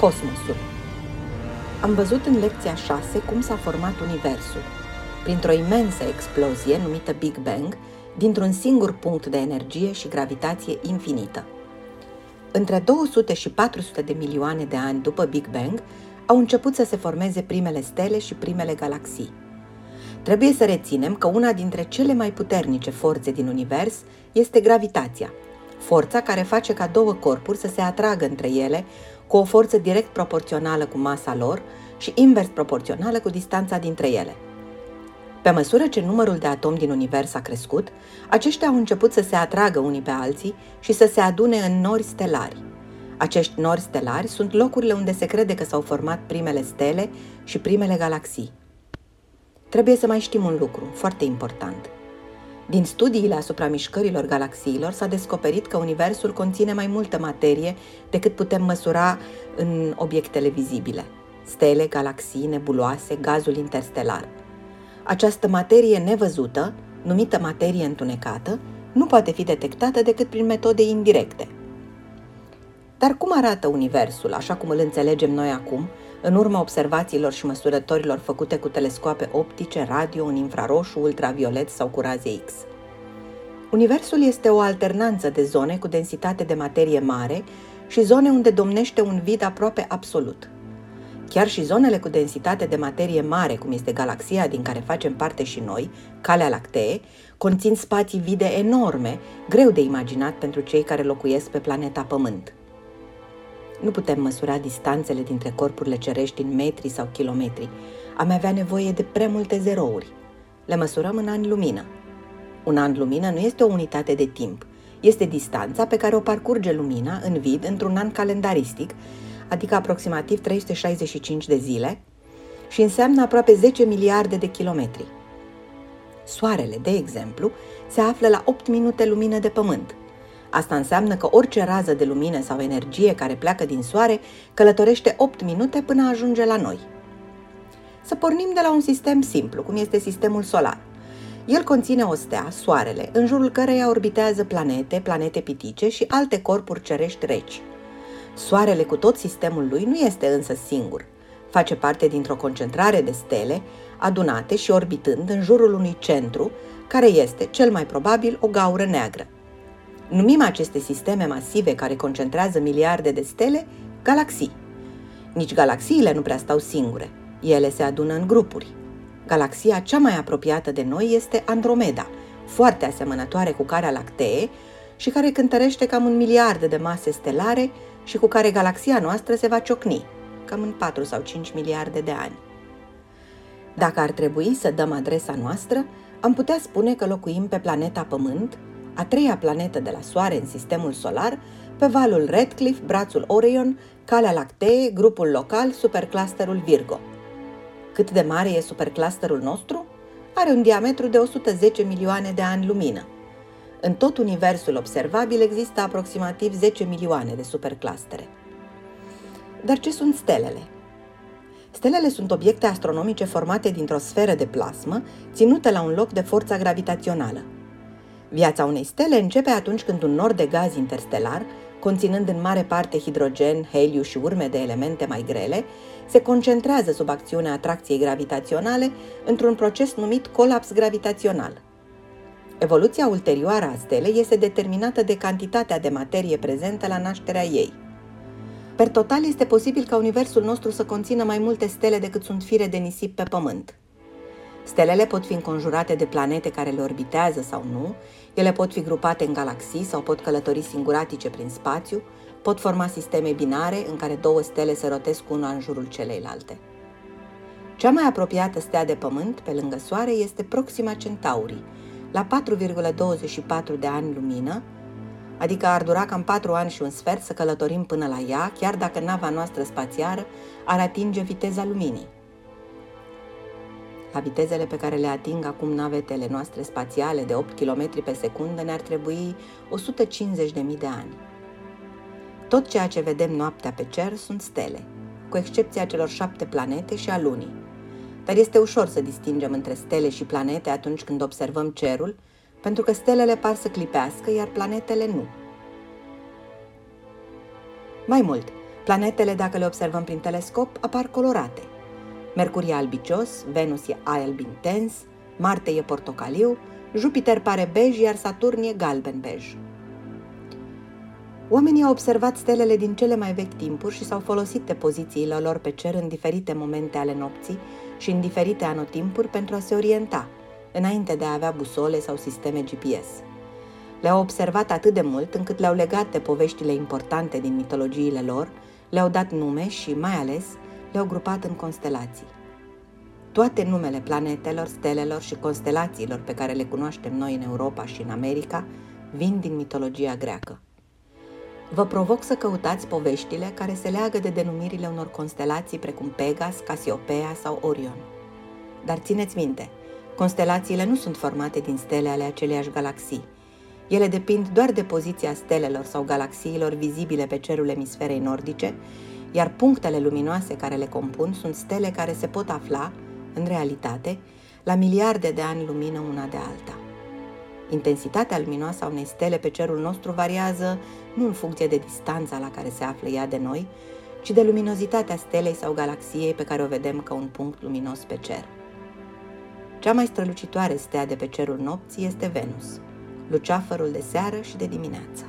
Cosmosul Am văzut în lecția 6 cum s-a format Universul, printr-o imensă explozie numită Big Bang, dintr-un singur punct de energie și gravitație infinită. Între 200 și 400 de milioane de ani după Big Bang, au început să se formeze primele stele și primele galaxii. Trebuie să reținem că una dintre cele mai puternice forțe din univers este gravitația, forța care face ca două corpuri să se atragă între ele cu o forță direct proporțională cu masa lor și invers proporțională cu distanța dintre ele. Pe măsură ce numărul de atomi din univers a crescut, aceștia au început să se atragă unii pe alții și să se adune în nori stelari. Acești nori stelari sunt locurile unde se crede că s-au format primele stele și primele galaxii. Trebuie să mai știm un lucru foarte important. Din studiile asupra mișcărilor galaxiilor s-a descoperit că Universul conține mai multă materie decât putem măsura în obiectele vizibile. Stele, galaxii, nebuloase, gazul interstelar. Această materie nevăzută, numită materie întunecată, nu poate fi detectată decât prin metode indirecte. Dar cum arată Universul, așa cum îl înțelegem noi acum, în urma observațiilor și măsurătorilor făcute cu telescoape optice, radio, în infraroșu, ultraviolet sau cu raze X. Universul este o alternanță de zone cu densitate de materie mare și zone unde domnește un vid aproape absolut. Chiar și zonele cu densitate de materie mare, cum este galaxia din care facem parte și noi, Calea Lactee, conțin spații vide enorme, greu de imaginat pentru cei care locuiesc pe planeta Pământ. Nu putem măsura distanțele dintre corpurile cerești în metri sau kilometri. Am avea nevoie de prea multe zerouri. Le măsurăm în ani lumină. Un an lumină nu este o unitate de timp. Este distanța pe care o parcurge lumina în vid într-un an calendaristic, adică aproximativ 365 de zile, și înseamnă aproape 10 miliarde de kilometri. Soarele, de exemplu, se află la 8 minute lumină de pământ – Asta înseamnă că orice rază de lumină sau energie care pleacă din soare călătorește 8 minute până ajunge la noi. Să pornim de la un sistem simplu, cum este sistemul solar. El conține o stea, Soarele, în jurul căreia orbitează planete, planete pitice și alte corpuri cerești reci. Soarele cu tot sistemul lui nu este însă singur. Face parte dintr-o concentrare de stele adunate și orbitând în jurul unui centru, care este, cel mai probabil, o gaură neagră. Numim aceste sisteme masive care concentrează miliarde de stele galaxii. Nici galaxiile nu prea stau singure. Ele se adună în grupuri. Galaxia cea mai apropiată de noi este Andromeda, foarte asemănătoare cu Carea Lactee și care cântărește cam un miliard de mase stelare și cu care galaxia noastră se va ciocni, cam în 4 sau 5 miliarde de ani. Dacă ar trebui să dăm adresa noastră, am putea spune că locuim pe planeta Pământ, a treia planetă de la Soare în sistemul solar, pe valul Redcliffe, brațul Orion, Calea Lactee, grupul local, superclusterul Virgo. Cât de mare e superclusterul nostru? Are un diametru de 110 milioane de ani lumină. În tot universul observabil există aproximativ 10 milioane de superclustere. Dar ce sunt stelele? Stelele sunt obiecte astronomice formate dintr-o sferă de plasmă ținută la un loc de forța gravitațională – Viața unei stele începe atunci când un nor de gaz interstelar, conținând în mare parte hidrogen, heliu și urme de elemente mai grele, se concentrează sub acțiunea atracției gravitaționale într-un proces numit colaps gravitațional. Evoluția ulterioară a stelei este determinată de cantitatea de materie prezentă la nașterea ei. Per total, este posibil ca Universul nostru să conțină mai multe stele decât sunt fire de nisip pe Pământ. Stelele pot fi înconjurate de planete care le orbitează sau nu, ele pot fi grupate în galaxii sau pot călători singuratice prin spațiu, pot forma sisteme binare în care două stele se rotesc una în jurul celeilalte. Cea mai apropiată stea de Pământ, pe lângă Soare, este Proxima Centaurii, la 4,24 de ani lumină, adică ar dura cam 4 ani și un sfert să călătorim până la ea, chiar dacă nava noastră spațială ar atinge viteza luminii. La vitezele pe care le ating acum navetele noastre spațiale de 8 km pe secundă ne-ar trebui 150.000 de ani. Tot ceea ce vedem noaptea pe cer sunt stele, cu excepția celor șapte planete și a lunii. Dar este ușor să distingem între stele și planete atunci când observăm cerul, pentru că stelele par să clipească, iar planetele nu. Mai mult, Planetele, dacă le observăm prin telescop, apar colorate. Mercur e albicios, Venus e alb intens, Marte e portocaliu, Jupiter pare bej, iar Saturn e galben-bej. Oamenii au observat stelele din cele mai vechi timpuri și s-au folosit de pozițiile lor pe cer în diferite momente ale nopții și în diferite anotimpuri pentru a se orienta, înainte de a avea busole sau sisteme GPS. Le-au observat atât de mult încât le-au legat de poveștile importante din mitologiile lor, le-au dat nume și, mai ales, le-au grupat în constelații. Toate numele planetelor, stelelor și constelațiilor pe care le cunoaștem noi în Europa și în America vin din mitologia greacă. Vă provoc să căutați poveștile care se leagă de denumirile unor constelații precum Pegas, Casiopea sau Orion. Dar țineți minte, constelațiile nu sunt formate din stele ale aceleiași galaxii. Ele depind doar de poziția stelelor sau galaxiilor vizibile pe cerul emisferei nordice, iar punctele luminoase care le compun sunt stele care se pot afla, în realitate, la miliarde de ani lumină una de alta. Intensitatea luminoasă a unei stele pe cerul nostru variază nu în funcție de distanța la care se află ea de noi, ci de luminozitatea stelei sau galaxiei pe care o vedem ca un punct luminos pe cer. Cea mai strălucitoare stea de pe cerul nopții este Venus, luceafărul de seară și de dimineață.